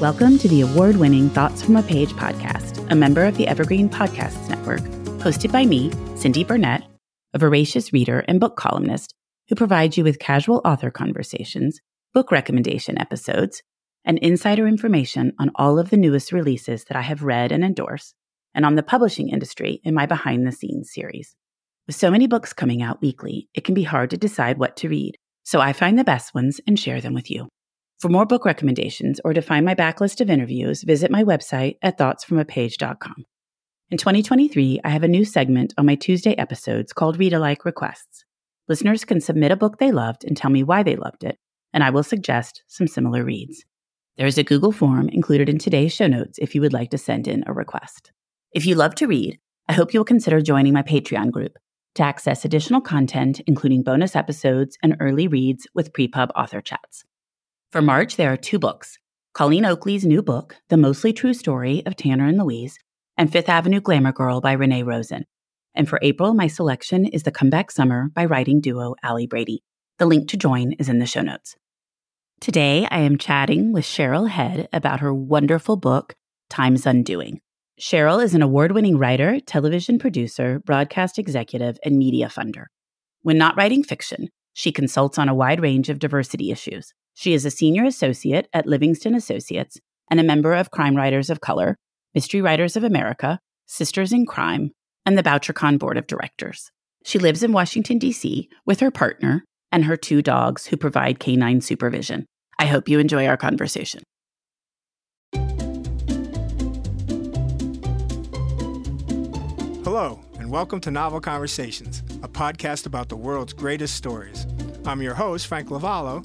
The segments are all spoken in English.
Welcome to the award winning Thoughts from a Page podcast, a member of the Evergreen Podcasts Network, hosted by me, Cindy Burnett, a voracious reader and book columnist who provides you with casual author conversations, book recommendation episodes, and insider information on all of the newest releases that I have read and endorse, and on the publishing industry in my behind the scenes series. With so many books coming out weekly, it can be hard to decide what to read, so I find the best ones and share them with you. For more book recommendations or to find my backlist of interviews, visit my website at thoughtsfromapage.com. In 2023, I have a new segment on my Tuesday episodes called Read Alike Requests. Listeners can submit a book they loved and tell me why they loved it, and I will suggest some similar reads. There is a Google form included in today's show notes if you would like to send in a request. If you love to read, I hope you will consider joining my Patreon group to access additional content, including bonus episodes and early reads with pre-pub author chats. For March, there are two books Colleen Oakley's new book, The Mostly True Story of Tanner and Louise, and Fifth Avenue Glamour Girl by Renee Rosen. And for April, my selection is The Comeback Summer by writing duo Ali Brady. The link to join is in the show notes. Today, I am chatting with Cheryl Head about her wonderful book, Time's Undoing. Cheryl is an award winning writer, television producer, broadcast executive, and media funder. When not writing fiction, she consults on a wide range of diversity issues. She is a senior associate at Livingston Associates and a member of Crime Writers of Color, Mystery Writers of America, Sisters in Crime, and the BoucherCon Board of Directors. She lives in Washington, D.C. with her partner and her two dogs who provide canine supervision. I hope you enjoy our conversation. Hello, and welcome to Novel Conversations, a podcast about the world's greatest stories. I'm your host, Frank Lavallo,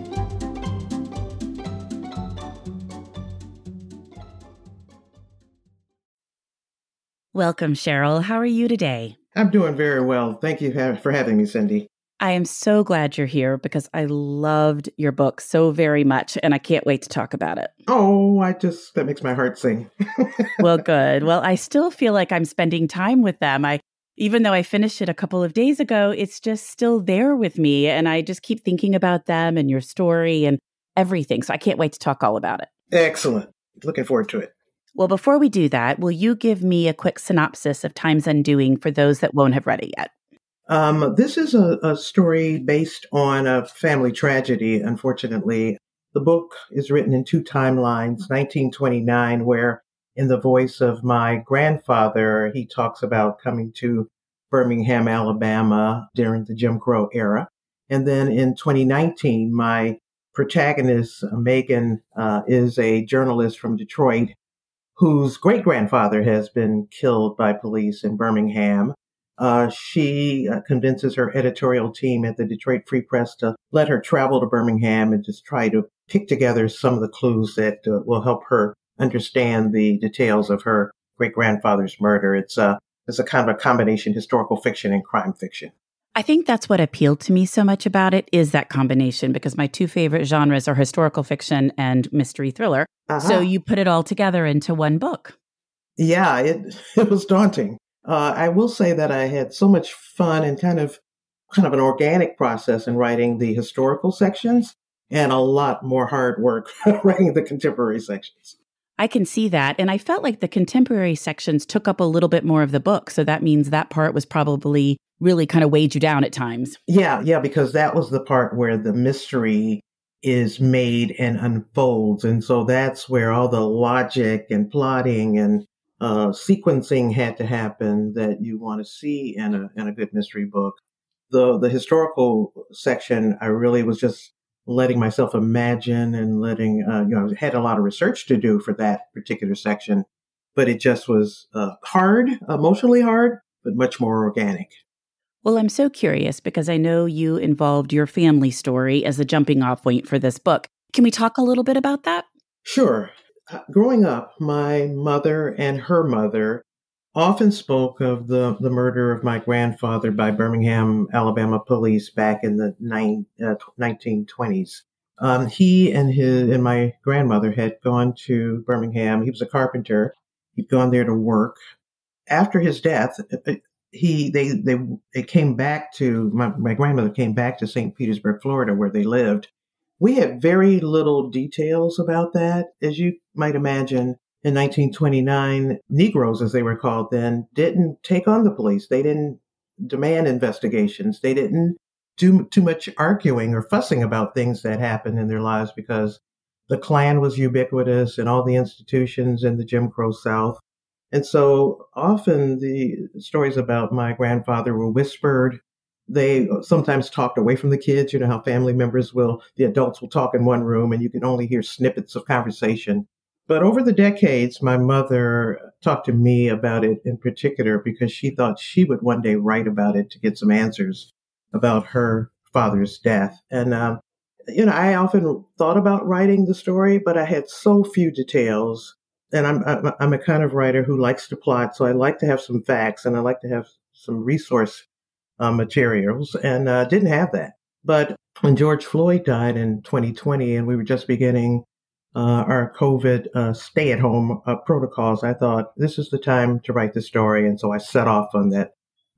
Welcome, Cheryl. How are you today? I'm doing very well. Thank you for having me, Cindy. I am so glad you're here because I loved your book so very much and I can't wait to talk about it. Oh, I just, that makes my heart sing. well, good. Well, I still feel like I'm spending time with them. I, even though I finished it a couple of days ago, it's just still there with me. And I just keep thinking about them and your story and everything. So I can't wait to talk all about it. Excellent. Looking forward to it. Well, before we do that, will you give me a quick synopsis of Time's Undoing for those that won't have read it yet? Um, this is a, a story based on a family tragedy, unfortunately. The book is written in two timelines 1929, where in the voice of my grandfather, he talks about coming to Birmingham, Alabama during the Jim Crow era. And then in 2019, my protagonist, Megan, uh, is a journalist from Detroit whose great grandfather has been killed by police in Birmingham. Uh, she uh, convinces her editorial team at the Detroit Free Press to let her travel to Birmingham and just try to pick together some of the clues that uh, will help her understand the details of her great grandfather's murder. It's a it's a kind of a combination historical fiction and crime fiction. I think that's what appealed to me so much about it is that combination because my two favorite genres are historical fiction and mystery thriller. Uh-huh. So you put it all together into one book. Yeah, it it was daunting. Uh, I will say that I had so much fun and kind of kind of an organic process in writing the historical sections and a lot more hard work writing the contemporary sections. I can see that. And I felt like the contemporary sections took up a little bit more of the book. So that means that part was probably really kind of weighed you down at times. Yeah, yeah, because that was the part where the mystery is made and unfolds. And so that's where all the logic and plotting and uh, sequencing had to happen that you want to see in a, in a good mystery book. The, the historical section, I really was just letting myself imagine and letting, uh, you know, I had a lot of research to do for that particular section, but it just was uh, hard, emotionally hard, but much more organic. Well, I'm so curious because I know you involved your family story as a jumping off point for this book. Can we talk a little bit about that? Sure. growing up, my mother and her mother often spoke of the, the murder of my grandfather by Birmingham, Alabama police back in the nine, uh, 1920s. Um, he and his and my grandmother had gone to Birmingham. He was a carpenter. He'd gone there to work. After his death, uh, uh, he they they they came back to my, my grandmother came back to St. Petersburg, Florida, where they lived. We had very little details about that, as you might imagine in 1929, Negroes, as they were called then, didn't take on the police. They didn't demand investigations. They didn't do too much arguing or fussing about things that happened in their lives because the Klan was ubiquitous in all the institutions in the Jim Crow South. And so often the stories about my grandfather were whispered. They sometimes talked away from the kids. You know how family members will, the adults will talk in one room and you can only hear snippets of conversation but over the decades, my mother talked to me about it in particular because she thought she would one day write about it to get some answers about her father's death. And, um, you know, I often thought about writing the story, but I had so few details. And I'm, I'm a kind of writer who likes to plot. So I like to have some facts and I like to have some resource uh, materials and uh, didn't have that. But when George Floyd died in 2020 and we were just beginning uh, our COVID uh, stay at home uh, protocols, I thought this is the time to write the story. And so I set off on that,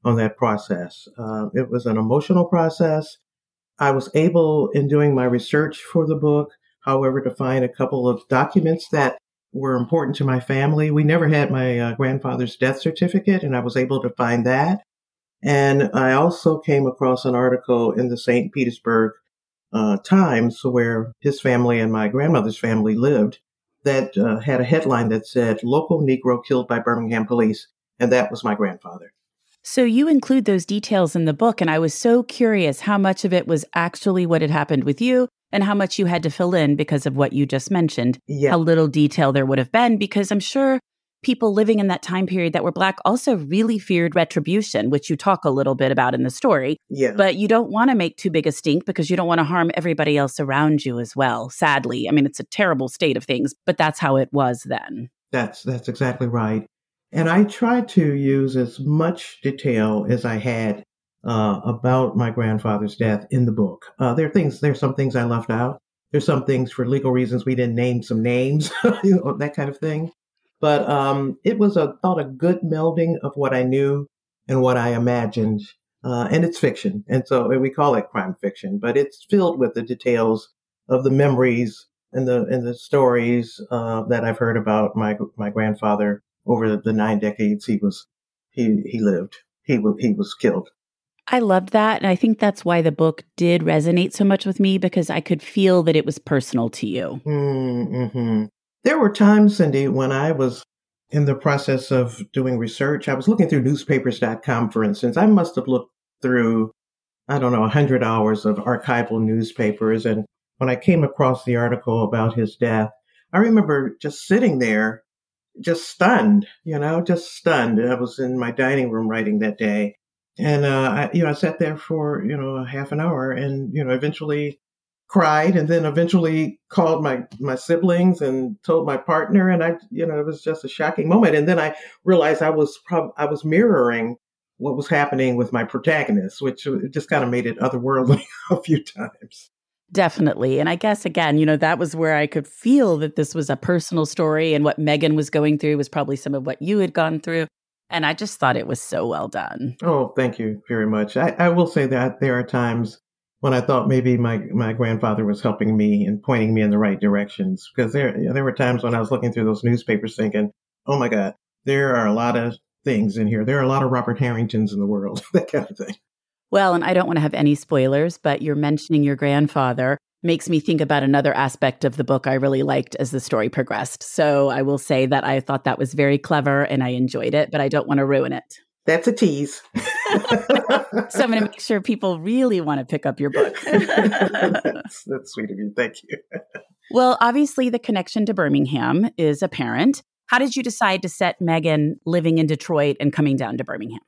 on that process. Uh, it was an emotional process. I was able in doing my research for the book, however, to find a couple of documents that were important to my family. We never had my uh, grandfather's death certificate and I was able to find that. And I also came across an article in the St. Petersburg uh, Times, where his family and my grandmother's family lived, that uh, had a headline that said, Local Negro killed by Birmingham police. And that was my grandfather. So you include those details in the book. And I was so curious how much of it was actually what had happened with you and how much you had to fill in because of what you just mentioned. Yeah. How little detail there would have been, because I'm sure people living in that time period that were black also really feared retribution, which you talk a little bit about in the story. Yeah. But you don't want to make too big a stink because you don't want to harm everybody else around you as well. Sadly, I mean, it's a terrible state of things, but that's how it was then. That's that's exactly right. And I tried to use as much detail as I had uh, about my grandfather's death in the book. Uh, there are things, there's some things I left out. There's some things for legal reasons we didn't name some names, you know, that kind of thing. But um, it was a thought a good melding of what I knew and what I imagined. Uh, and it's fiction, and so we call it crime fiction. But it's filled with the details of the memories and the and the stories uh, that I've heard about my my grandfather over the nine decades he was he he lived. He was he was killed. I loved that. And I think that's why the book did resonate so much with me because I could feel that it was personal to you. Mm-hmm. There were times, Cindy, when I was in the process of doing research. I was looking through newspapers.com, for instance. I must have looked through, I don't know, 100 hours of archival newspapers. And when I came across the article about his death, I remember just sitting there, just stunned, you know, just stunned. I was in my dining room writing that day. And, uh, I, you know, I sat there for, you know, a half an hour and, you know, eventually cried and then eventually called my my siblings and told my partner and I you know it was just a shocking moment and then I realized I was prob- I was mirroring what was happening with my protagonist which uh, just kind of made it otherworldly a few times Definitely. And I guess, again, you know, that was where I could feel that this was a personal story and what Megan was going through was probably some of what you had gone through. And I just thought it was so well done. Oh, thank you very much. I, I will say that there are times when I thought maybe my my grandfather was helping me and pointing me in the right directions. Because there there were times when I was looking through those newspapers thinking, "Oh my God, there are a lot of things in here. There are a lot of Robert Harringtons in the world, that kind of thing." Well, and I don't want to have any spoilers, but you're mentioning your grandfather makes me think about another aspect of the book I really liked as the story progressed. So I will say that I thought that was very clever and I enjoyed it, but I don't want to ruin it. That's a tease. so I'm going to make sure people really want to pick up your book. that's, that's sweet of you. Thank you. well, obviously, the connection to Birmingham is apparent. How did you decide to set Megan living in Detroit and coming down to Birmingham?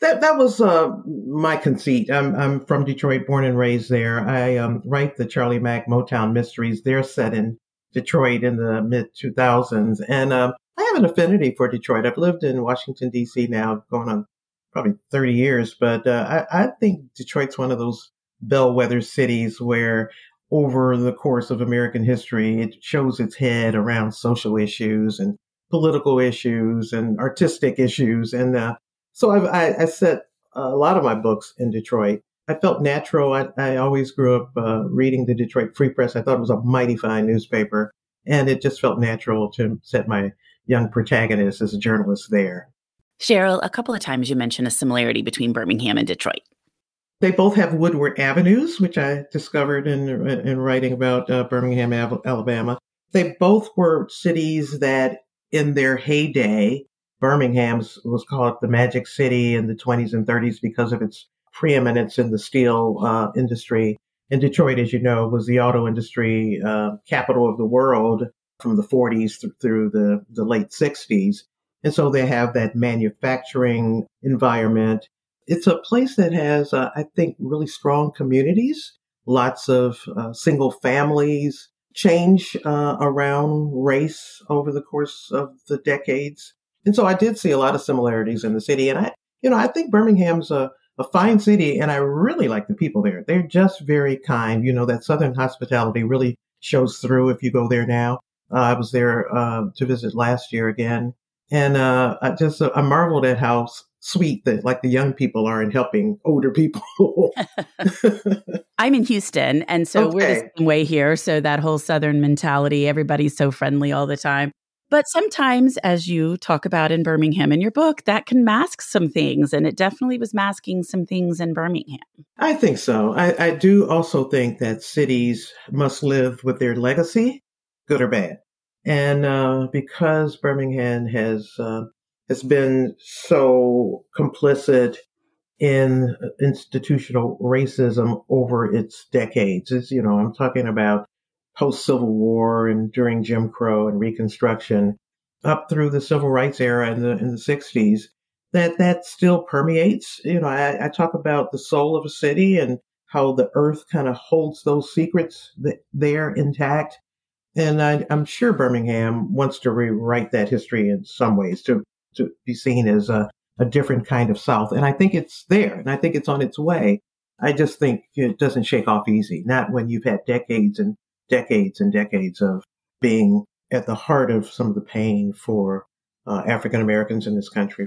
That that was uh, my conceit. I'm I'm from Detroit, born and raised there. I um, write the Charlie Mack Motown Mysteries. They're set in Detroit in the mid 2000s. And um, I have an affinity for Detroit. I've lived in Washington, D.C. now going on probably 30 years, but uh, I, I think Detroit's one of those bellwether cities where over the course of American history, it shows its head around social issues and political issues and artistic issues. And uh, so I, I set a lot of my books in Detroit. I felt natural. I, I always grew up uh, reading the Detroit Free Press. I thought it was a mighty fine newspaper, and it just felt natural to set my young protagonist as a journalist there. Cheryl, a couple of times you mentioned a similarity between Birmingham and Detroit. They both have Woodward Avenues, which I discovered in, in writing about uh, Birmingham, Alabama. They both were cities that, in their heyday, Birmingham was called the Magic City in the 20s and 30s because of its preeminence in the steel uh, industry. And Detroit, as you know, was the auto industry uh, capital of the world from the 40s th- through the, the late 60s. And so they have that manufacturing environment it's a place that has, uh, I think, really strong communities, lots of uh, single families, change uh, around race over the course of the decades. And so I did see a lot of similarities in the city. And I, you know, I think Birmingham's a, a fine city and I really like the people there. They're just very kind. You know, that Southern hospitality really shows through if you go there now. Uh, I was there uh, to visit last year again. And uh, I just I marveled at how sweet that like the young people are in helping older people. I'm in Houston, and so okay. we're the same way here. So that whole Southern mentality, everybody's so friendly all the time. But sometimes, as you talk about in Birmingham in your book, that can mask some things. And it definitely was masking some things in Birmingham. I think so. I, I do also think that cities must live with their legacy, good or bad. And uh, because Birmingham has uh, has been so complicit in institutional racism over its decades. It's, you know, I'm talking about post Civil War and during Jim Crow and Reconstruction up through the Civil Rights era in the in the 60s. That that still permeates. You know, I, I talk about the soul of a city and how the earth kind of holds those secrets that there intact. And I, am sure Birmingham wants to rewrite that history in some ways to to be seen as a, a different kind of South. And I think it's there and I think it's on its way. I just think it doesn't shake off easy, not when you've had decades and decades and decades of being at the heart of some of the pain for uh, African Americans in this country.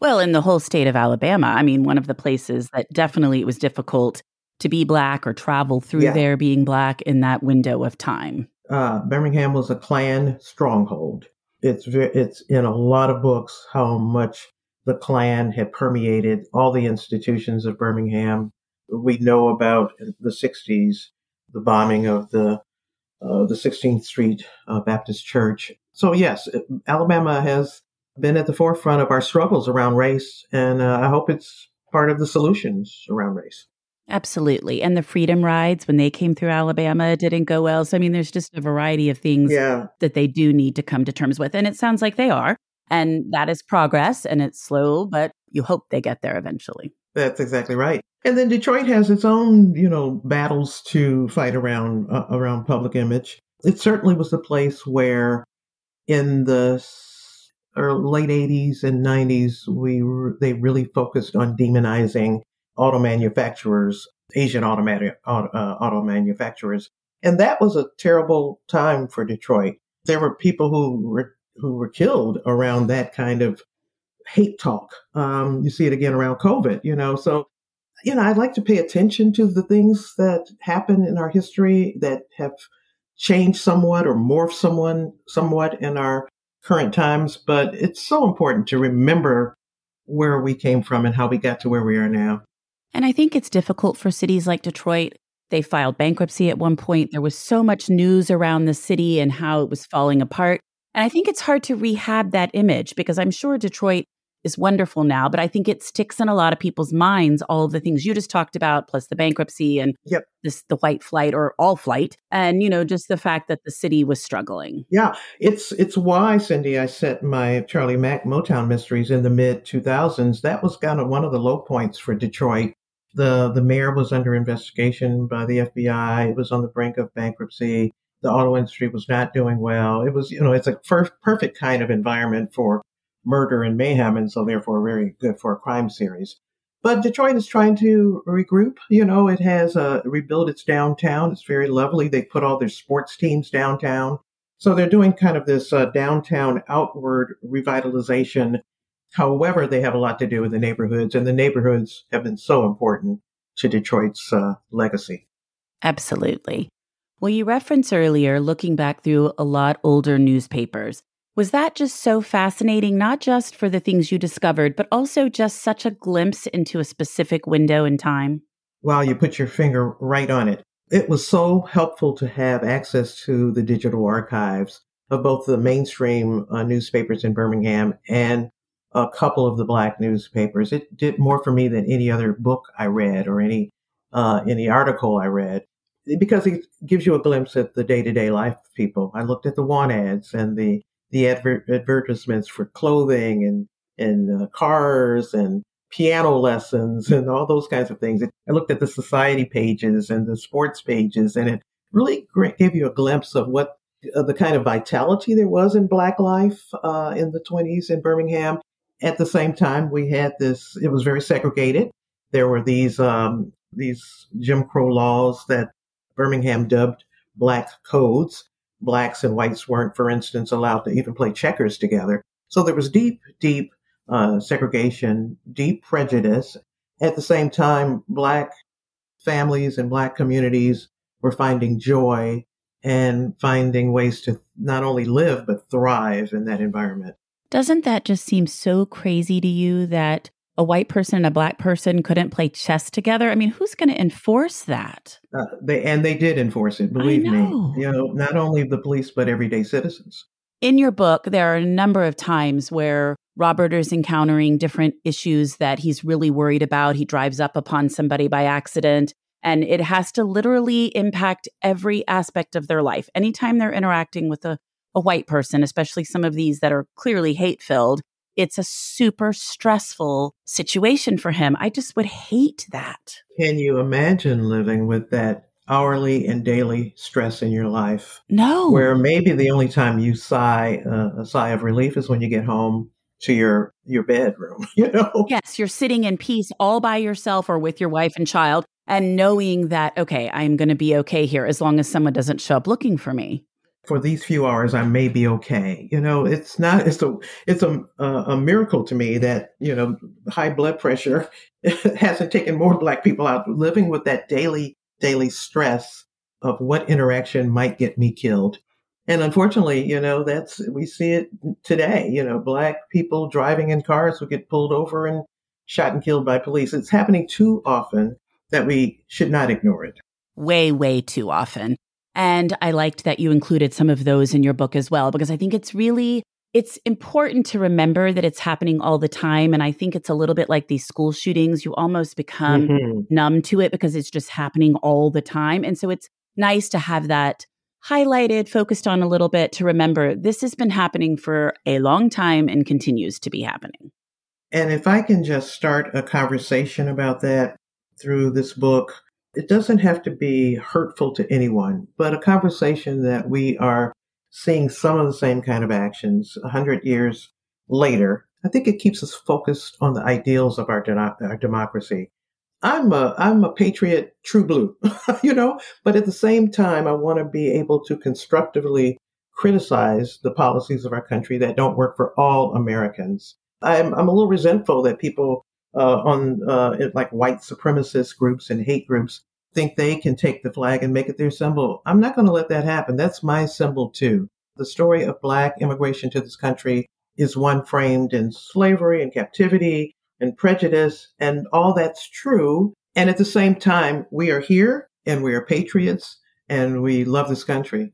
Well, in the whole state of Alabama, I mean, one of the places that definitely it was difficult to be black or travel through yeah. there being black in that window of time. Uh, Birmingham was a Klan stronghold it's it's in a lot of books how much the Klan had permeated all the institutions of Birmingham. We know about the '60s, the bombing of the uh, the 16th Street uh, Baptist Church. So yes, Alabama has been at the forefront of our struggles around race, and uh, I hope it's part of the solutions around race. Absolutely. And the freedom rides when they came through Alabama didn't go well. So, I mean, there's just a variety of things yeah. that they do need to come to terms with. And it sounds like they are. And that is progress and it's slow, but you hope they get there eventually. That's exactly right. And then Detroit has its own, you know, battles to fight around uh, around public image. It certainly was a place where in the late 80s and 90s we were, they really focused on demonizing auto manufacturers, Asian auto, uh, auto manufacturers. And that was a terrible time for Detroit. There were people who were, who were killed around that kind of hate talk. Um, you see it again around COVID, you know, so, you know, I'd like to pay attention to the things that happen in our history that have changed somewhat or morphed someone somewhat in our current times. But it's so important to remember where we came from and how we got to where we are now. And I think it's difficult for cities like Detroit. They filed bankruptcy at one point. There was so much news around the city and how it was falling apart. And I think it's hard to rehab that image because I'm sure Detroit is wonderful now, but I think it sticks in a lot of people's minds all of the things you just talked about, plus the bankruptcy and yep. this the white flight or all flight, and you know just the fact that the city was struggling. Yeah, it's it's why Cindy I set my Charlie Mack Motown Mysteries in the mid 2000s. That was kind of one of the low points for Detroit the the mayor was under investigation by the FBI. It was on the brink of bankruptcy. The auto industry was not doing well. It was, you know, it's a perfect kind of environment for murder and mayhem, and so therefore very good for a crime series. But Detroit is trying to regroup. You know, it has uh, rebuilt its downtown. It's very lovely. They put all their sports teams downtown. So they're doing kind of this uh, downtown outward revitalization. However, they have a lot to do with the neighborhoods, and the neighborhoods have been so important to Detroit's uh, legacy. Absolutely. Well, you referenced earlier looking back through a lot older newspapers. Was that just so fascinating, not just for the things you discovered, but also just such a glimpse into a specific window in time? Well, you put your finger right on it. It was so helpful to have access to the digital archives of both the mainstream uh, newspapers in Birmingham and a couple of the black newspapers. It did more for me than any other book I read or any uh, any article I read because it gives you a glimpse at the day to day life of people. I looked at the want ads and the the adver- advertisements for clothing and and uh, cars and piano lessons and all those kinds of things. I looked at the society pages and the sports pages, and it really gave you a glimpse of what uh, the kind of vitality there was in Black life uh, in the 20s in Birmingham. At the same time, we had this; it was very segregated. There were these um, these Jim Crow laws that Birmingham dubbed black codes, blacks and whites weren't, for instance, allowed to even play checkers together. So there was deep, deep uh, segregation, deep prejudice. At the same time, black families and black communities were finding joy and finding ways to not only live, but thrive in that environment. Doesn't that just seem so crazy to you that a white person and a black person couldn't play chess together. I mean, who's going to enforce that? Uh, they and they did enforce it. Believe me, you know, not only the police but everyday citizens. In your book, there are a number of times where Robert is encountering different issues that he's really worried about. He drives up upon somebody by accident, and it has to literally impact every aspect of their life. Anytime they're interacting with a, a white person, especially some of these that are clearly hate filled, it's a super stressful situation for him. I just would hate that. Can you imagine living with that hourly and daily stress in your life? No. Where maybe the only time you sigh uh, a sigh of relief is when you get home to your your bedroom, you know. Yes, you're sitting in peace all by yourself or with your wife and child and knowing that okay, I'm going to be okay here as long as someone doesn't show up looking for me for these few hours, I may be okay. You know, it's not, it's a, it's a, a miracle to me that, you know, high blood pressure hasn't taken more black people out living with that daily, daily stress of what interaction might get me killed. And unfortunately, you know, that's, we see it today, you know, black people driving in cars who get pulled over and shot and killed by police. It's happening too often that we should not ignore it. Way, way too often. And I liked that you included some of those in your book as well, because I think it's really it's important to remember that it's happening all the time. And I think it's a little bit like these school shootings. You almost become mm-hmm. numb to it because it's just happening all the time. And so it's nice to have that highlighted, focused on a little bit to remember this has been happening for a long time and continues to be happening. And if I can just start a conversation about that through this book, it doesn't have to be hurtful to anyone, but a conversation that we are seeing some of the same kind of actions a hundred years later. I think it keeps us focused on the ideals of our, de- our democracy. I'm a I'm a patriot, true blue, you know. But at the same time, I want to be able to constructively criticize the policies of our country that don't work for all Americans. I'm I'm a little resentful that people uh, on uh, like white supremacist groups and hate groups think they can take the flag and make it their symbol. I'm not going to let that happen. That's my symbol too. The story of black immigration to this country is one framed in slavery and captivity and prejudice, and all that's true. And at the same time, we are here and we are patriots and we love this country.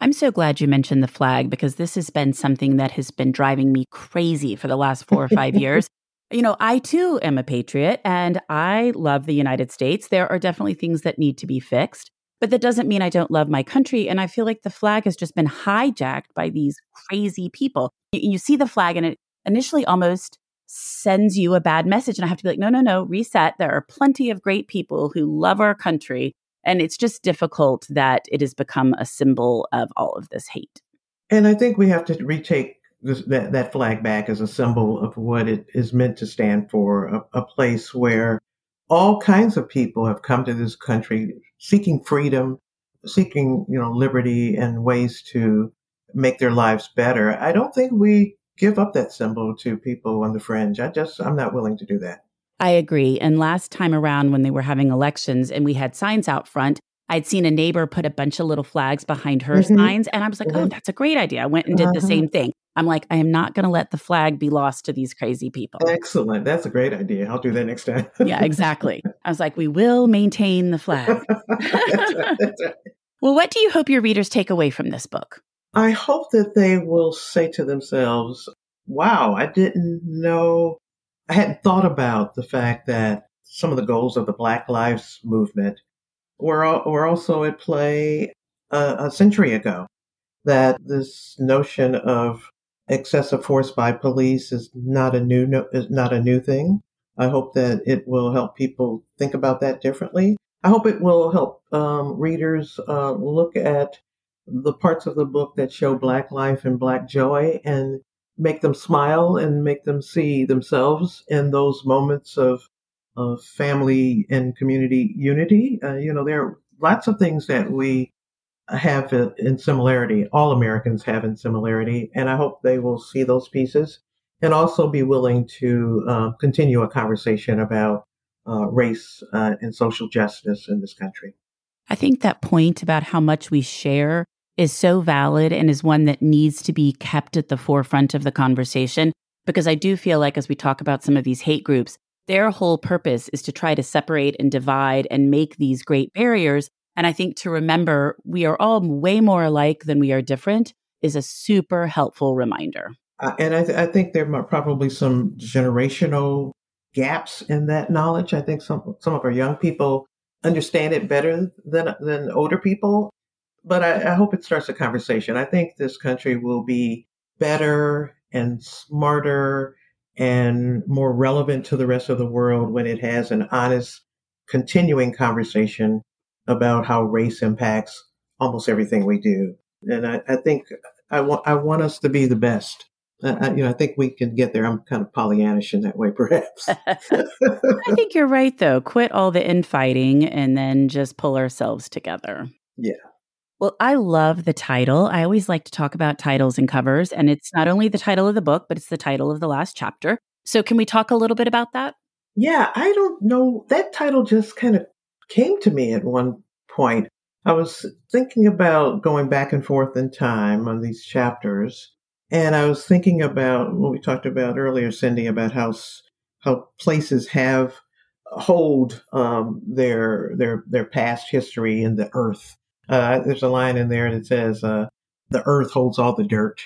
I'm so glad you mentioned the flag because this has been something that has been driving me crazy for the last four or five years. You know, I too am a patriot and I love the United States. There are definitely things that need to be fixed, but that doesn't mean I don't love my country. And I feel like the flag has just been hijacked by these crazy people. You, you see the flag and it initially almost sends you a bad message. And I have to be like, no, no, no, reset. There are plenty of great people who love our country And it's just difficult that it has become a symbol of all of this hate. And I think we have to retake this, that, that flag back as a symbol of what it is meant to stand for a, a place where all kinds of people have come to this country seeking freedom, seeking, you know, liberty and ways to make their lives better. I don't think we give up that symbol to people on the fringe. I just, I'm not willing to do that. I agree. And last time around when they were having elections and we had signs out front, I'd seen a neighbor put a bunch of little flags behind her mm-hmm. signs. And I was like, oh, mm-hmm. oh, that's a great idea. I went and did uh-huh. the same thing. I'm like, I am not going to let the flag be lost to these crazy people. Excellent. That's a great idea. I'll do that next time. yeah, exactly. I was like, we will maintain the flag. that's right, that's right. Well, what do you hope your readers take away from this book? I hope that they will say to themselves, wow, I didn't know, I hadn't thought about the fact that some of the goals of the Black Lives Movement were, were also at play a, a century ago. That this notion of excessive force by police is not a new is not a new thing. I hope that it will help people think about that differently. I hope it will help um, readers uh, look at the parts of the book that show Black life and Black joy and make them smile and make them see themselves in those moments of, of family and community unity. Uh, you know, there are lots of things that we have in similarity, all Americans have in similarity, and I hope they will see those pieces and also be willing to uh, continue a conversation about uh, race uh, and social justice in this country. I think that point about how much we share is so valid and is one that needs to be kept at the forefront of the conversation because I do feel like as we talk about some of these hate groups, their whole purpose is to try to separate and divide and make these great barriers. And I think to remember we are all way more alike than we are different is a super helpful reminder. Uh, and I, th- I, think there are probably some generational gaps in that knowledge. I think some some of our young people understand it better than than older people but I, I hope it starts a conversation. I think this country will be better and smarter and more relevant to the rest of the world when it has an honest, continuing conversation about how race impacts almost everything we do. And I, I think I want I want us to be the best. I, you know, I think we can get there. I'm kind of Pollyannish in that way, perhaps. I think you're right, though. Quit all the infighting and then just pull ourselves together. Yeah, well, I love the title. I always like to talk about titles and covers, and it's not only the title of the book, but it's the title of the last chapter. So, can we talk a little bit about that? Yeah, I don't know. That title just kind of came to me at one point. I was thinking about going back and forth in time on these chapters, and I was thinking about what we talked about earlier, Cindy, about how how places have hold um, their their their past history in the earth uh, there's a line in there that says, uh, the earth holds all the dirt.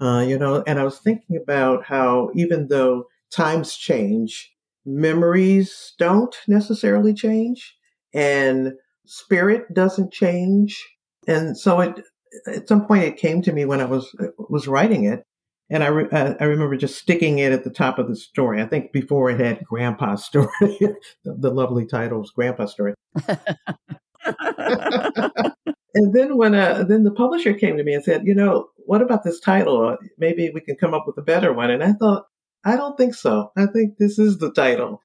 Uh, you know, and I was thinking about how even though times change, memories don't necessarily change and spirit doesn't change. And so it, at some point it came to me when I was, was writing it. And I, re- I remember just sticking it at the top of the story. I think before it had Grandpa's story, the, the lovely title was Grandpa's story. and then when uh, then the publisher came to me and said, you know, what about this title? Maybe we can come up with a better one. And I thought, I don't think so. I think this is the title.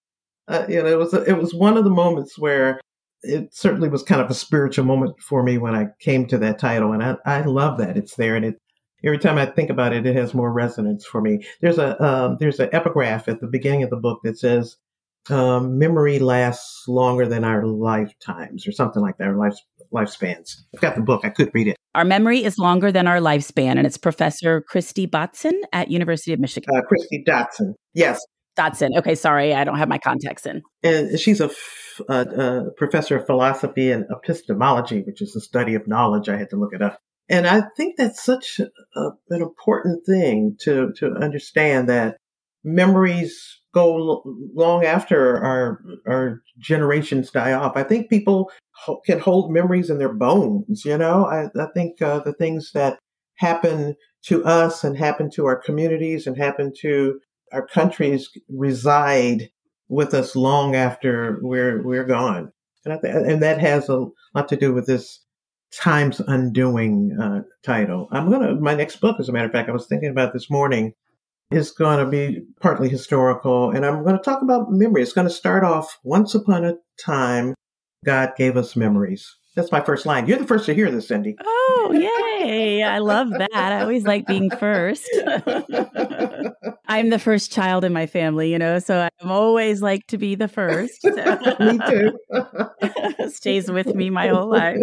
Uh, you know, it was it was one of the moments where it certainly was kind of a spiritual moment for me when I came to that title, and I I love that it's there, and it every time I think about it, it has more resonance for me. There's a um, there's an epigraph at the beginning of the book that says, um, "Memory lasts longer than our lifetimes," or something like that, or life lifespans. I've got the book. I could read it. Our memory is longer than our lifespan, and it's Professor Kristie Botson at University of Michigan. Uh, Kristie Dotson. Yes. Dotson. Okay, sorry, I don't have my context in. And she's a, professor of philosophy and epistemology, which is the study of knowledge. I had to look it up. And I think that's such a, an important thing to, to understand that memories go long after our our generations die off. I think people ho- can hold memories in their bones. You know, I, I think uh, the things that happen to us and happen to our communities and happen to our countries reside with us long after we're we're gone. And, th- and that has a lot to do with this Time's Undoing uh, title. I'm to, my next book, as a matter of fact, I was thinking about this morning, is going to be partly historical. And I'm going to talk about memory. It's going to start off once upon a time, God gave us memories. That's my first line. You're the first to hear this, Cindy. Oh, yay. I love that. I always like being first. I'm the first child in my family, you know, so I'm always like to be the first. me too. Stays with me my whole life.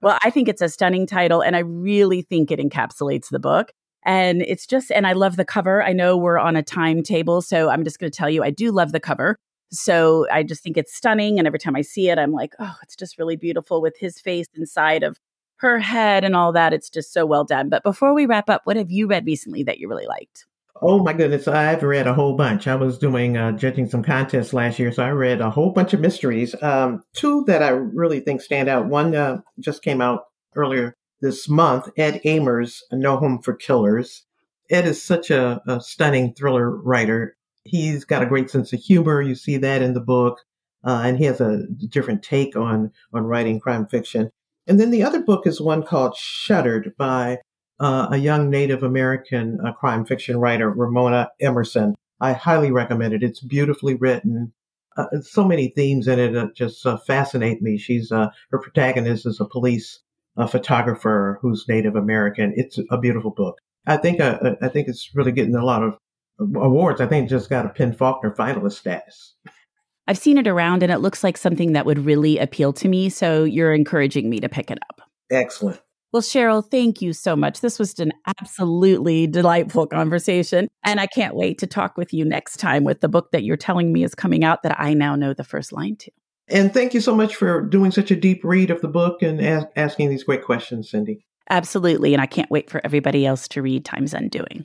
well, I think it's a stunning title, and I really think it encapsulates the book. And it's just, and I love the cover. I know we're on a timetable, so I'm just going to tell you I do love the cover. So I just think it's stunning. And every time I see it, I'm like, oh, it's just really beautiful with his face inside of her head and all that. It's just so well done. But before we wrap up, what have you read recently that you really liked? Oh my goodness, I've read a whole bunch. I was doing uh, judging some contests last year, so I read a whole bunch of mysteries. Um, two that I really think stand out. One uh, just came out earlier this month. Ed Aymar's No Home for Killers. Ed is such a, a stunning thriller writer. He's got a great sense of humor. You see that in the book. Uh, and he has a different take on on writing crime fiction. And then the other book is one called Shuttered by uh, a young Native American uh, crime fiction writer, Ramona Emerson. I highly recommend it. It's beautifully written. Uh, so many themes in it just uh, fascinate me. She's uh, her protagonist is a police photographer who's Native American. It's a beautiful book. I think I think it's really getting a lot of awards. I think just got a PEN Faulkner finalist status. I've seen it around and it looks like something that would really appeal to me. So you're encouraging me to pick it up. Excellent. Well, Cheryl, thank you so much. This was an absolutely delightful conversation. And I can't wait to talk with you next time with the book that you're telling me is coming out that I now know the first line to. And thank you so much for doing such a deep read of the book and a- asking these great questions, Cindy. Absolutely. And I can't wait for everybody else to read Time's Undoing.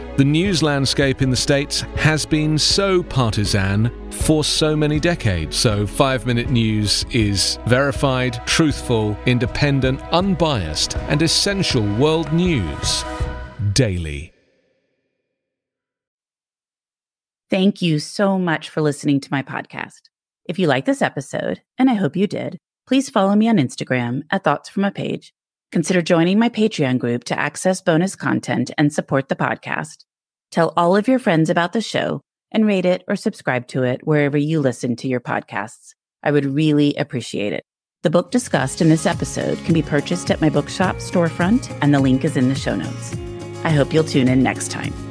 the news landscape in the States has been so partisan for so many decades. So, five minute news is verified, truthful, independent, unbiased, and essential world news daily. Thank you so much for listening to my podcast. If you like this episode, and I hope you did, please follow me on Instagram at Thoughts from a Page. Consider joining my Patreon group to access bonus content and support the podcast. Tell all of your friends about the show and rate it or subscribe to it wherever you listen to your podcasts. I would really appreciate it. The book discussed in this episode can be purchased at my bookshop storefront, and the link is in the show notes. I hope you'll tune in next time.